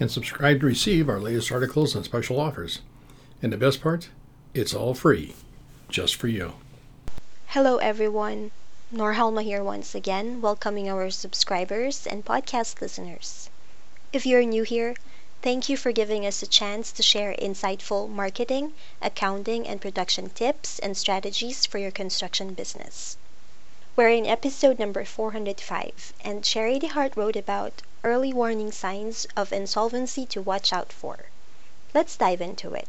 and subscribe to receive our latest articles and special offers. And the best part, it's all free, just for you. Hello, everyone. Norhalma here once again, welcoming our subscribers and podcast listeners. If you're new here, thank you for giving us a chance to share insightful marketing, accounting, and production tips and strategies for your construction business. We're in episode number 405, and Sharie DeHart wrote about early warning signs of insolvency to watch out for. Let's dive into it.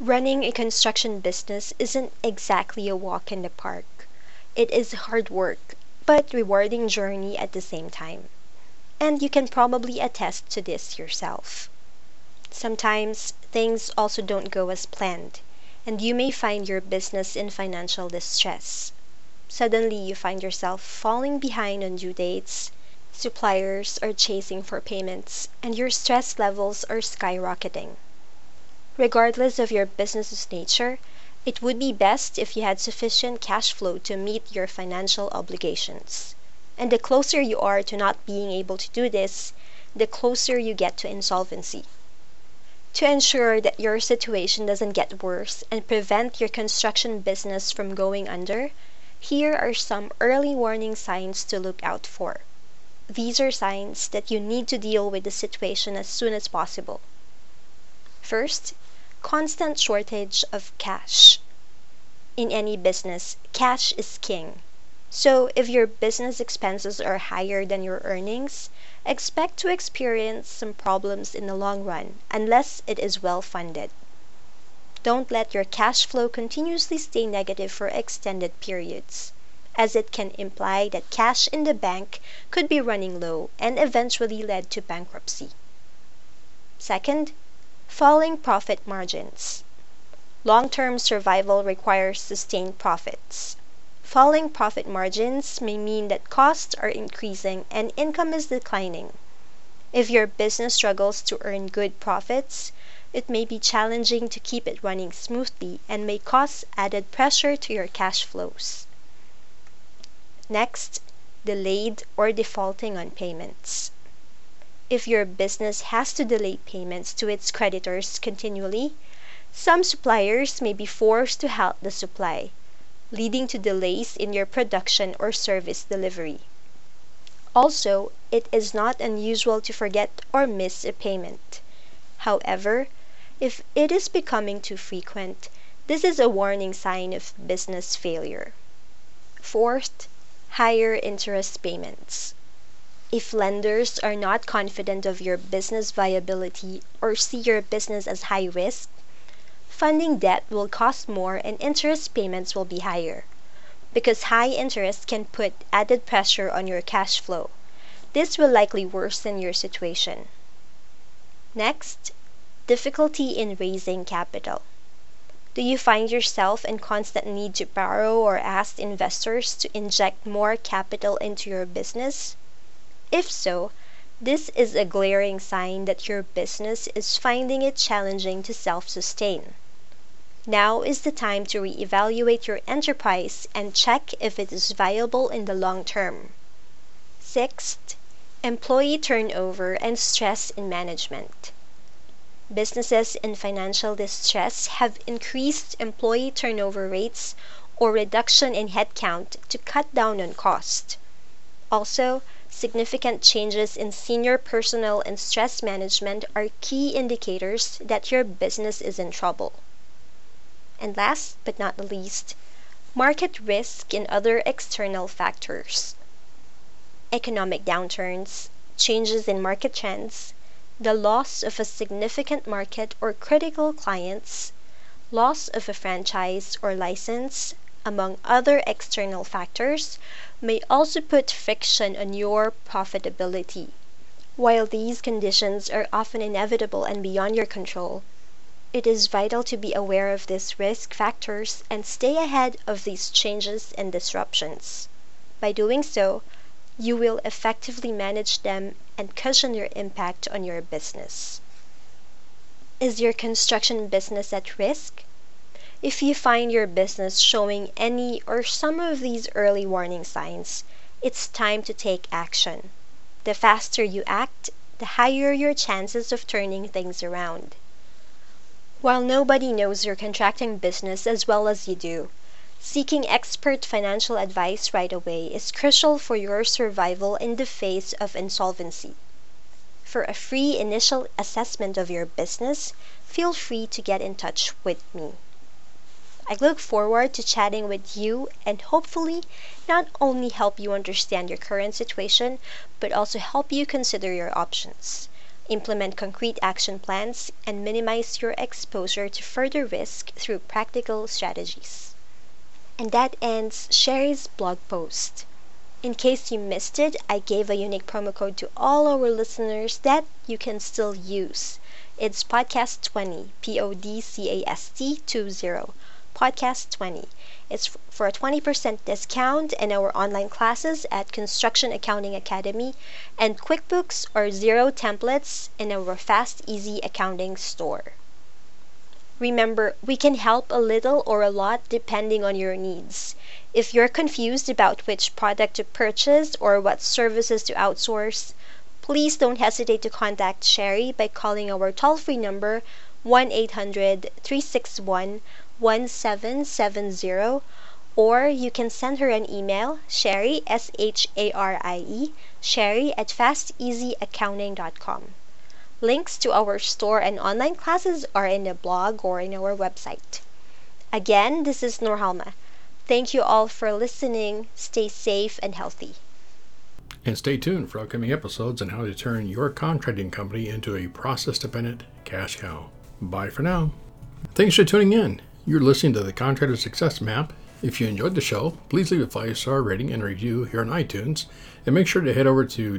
Running a construction business isn't exactly a walk in the park. It is hard work, but rewarding journey at the same time. And you can probably attest to this yourself. Sometimes things also don't go as planned, and you may find your business in financial distress. Suddenly you find yourself falling behind on due dates, suppliers are chasing for payments, and your stress levels are skyrocketing. Regardless of your business's nature, it would be best if you had sufficient cash flow to meet your financial obligations. And the closer you are to not being able to do this, the closer you get to insolvency. To ensure that your situation doesn't get worse and prevent your construction business from going under, here are some early warning signs to look out for. These are signs that you need to deal with the situation as soon as possible. First, constant shortage of cash. In any business, cash is king. So if your business expenses are higher than your earnings, expect to experience some problems in the long run unless it is well funded. Don't let your cash flow continuously stay negative for extended periods, as it can imply that cash in the bank could be running low and eventually lead to bankruptcy. Second, falling profit margins. Long-term survival requires sustained profits. Falling profit margins may mean that costs are increasing and income is declining. If your business struggles to earn good profits, it may be challenging to keep it running smoothly and may cause added pressure to your cash flows. Next, delayed or defaulting on payments. If your business has to delay payments to its creditors continually, some suppliers may be forced to halt the supply, leading to delays in your production or service delivery. Also, it is not unusual to forget or miss a payment. However, if it is becoming too frequent, this is a warning sign of business failure. Fourth, higher interest payments. If lenders are not confident of your business viability or see your business as high risk, funding debt will cost more and interest payments will be higher. Because high interest can put added pressure on your cash flow. This will likely worsen your situation. Next, Difficulty in raising capital. Do you find yourself in constant need to borrow or ask investors to inject more capital into your business? If so, this is a glaring sign that your business is finding it challenging to self sustain. Now is the time to reevaluate your enterprise and check if it is viable in the long term. Sixth, employee turnover and stress in management. Businesses in financial distress have increased employee turnover rates or reduction in headcount to cut down on cost. Also, significant changes in senior personnel and stress management are key indicators that your business is in trouble. And last but not the least, market risk and other external factors. Economic downturns, changes in market trends, the loss of a significant market or critical clients, loss of a franchise or license, among other external factors, may also put friction on your profitability. While these conditions are often inevitable and beyond your control, it is vital to be aware of these risk factors and stay ahead of these changes and disruptions. By doing so, you will effectively manage them and cushion your impact on your business. Is your construction business at risk? If you find your business showing any or some of these early warning signs, it's time to take action. The faster you act, the higher your chances of turning things around. While nobody knows your contracting business as well as you do, seeking expert financial advice right away is crucial for your survival in the face of insolvency. For a free initial assessment of your business, feel free to get in touch with me. I look forward to chatting with you and hopefully not only help you understand your current situation, but also help you consider your options implement concrete action plans, and minimize your exposure to further risk through practical strategies. And that ends Sharie's blog post. In case you missed it, I gave a unique promo code to all our listeners that you can still use. It's podcast20, P O D C A S T 20, podcast20. It's for a 20% discount in our online classes at Construction Accounting Academy and QuickBooks or Xero templates in our Fast Easy Accounting store. Remember, we can help a little or a lot depending on your needs. If you're confused about which product to purchase or what services to outsource, please don't hesitate to contact Sharie by calling our toll free number 1 800 361 1770 or you can send her an email sharie s-h-a-r-i-e sharie at fasteasyaccounting.com links to our store and online classes are in the blog or in our website again this is norhalma thank you all for listening stay safe and healthy and stay tuned for upcoming episodes on how to turn your contracting company into a process dependent cash cow. Bye for now. Thanks for tuning in. You're listening to the Contractor Success Map. If you enjoyed the show, please leave a five star rating and review here on iTunes, and make sure to head over to